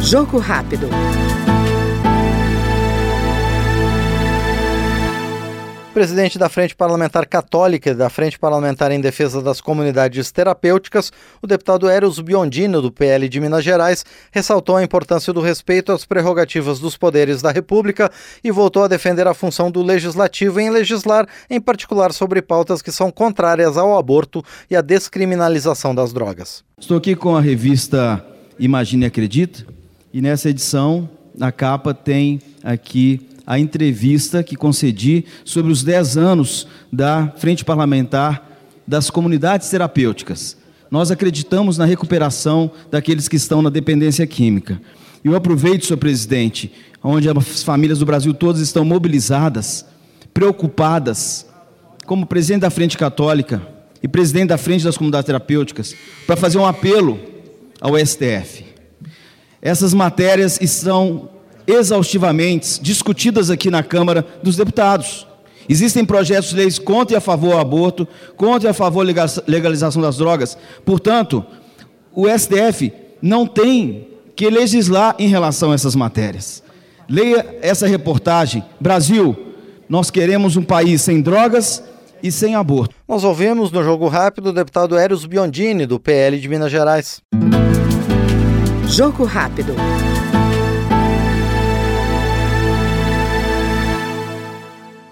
Jogo rápido. Presidente da Frente Parlamentar Católica e da Frente Parlamentar em Defesa das Comunidades Terapêuticas, o deputado Eros Biondino, do PL de Minas Gerais, ressaltou a importância do respeito às prerrogativas dos poderes da República e voltou a defender a função do legislativo em legislar, em particular sobre pautas que são contrárias ao aborto e à descriminalização das drogas. Estou aqui com a revista Imagine e Acredita, e nessa edição, na capa, tem aqui a entrevista que concedi sobre os 10 anos da Frente Parlamentar das Comunidades Terapêuticas. Nós acreditamos na recuperação daqueles que estão na dependência química. E eu aproveito, senhor presidente, onde as famílias do Brasil todas estão mobilizadas, preocupadas, como presidente da Frente Católica e presidente da Frente das Comunidades Terapêuticas, para fazer um apelo ao STF. Essas matérias estão exaustivamente discutidas aqui na Câmara dos Deputados. Existem projetos de leis contra e a favor do aborto, contra e a favor da legalização das drogas. Portanto, o STF não tem que legislar em relação a essas matérias. Leia essa reportagem. Brasil, nós queremos um país sem drogas e sem aborto. Nós ouvimos no Jogo Rápido o deputado Eros Biondini, do PL de Minas Gerais. Jogo Rápido.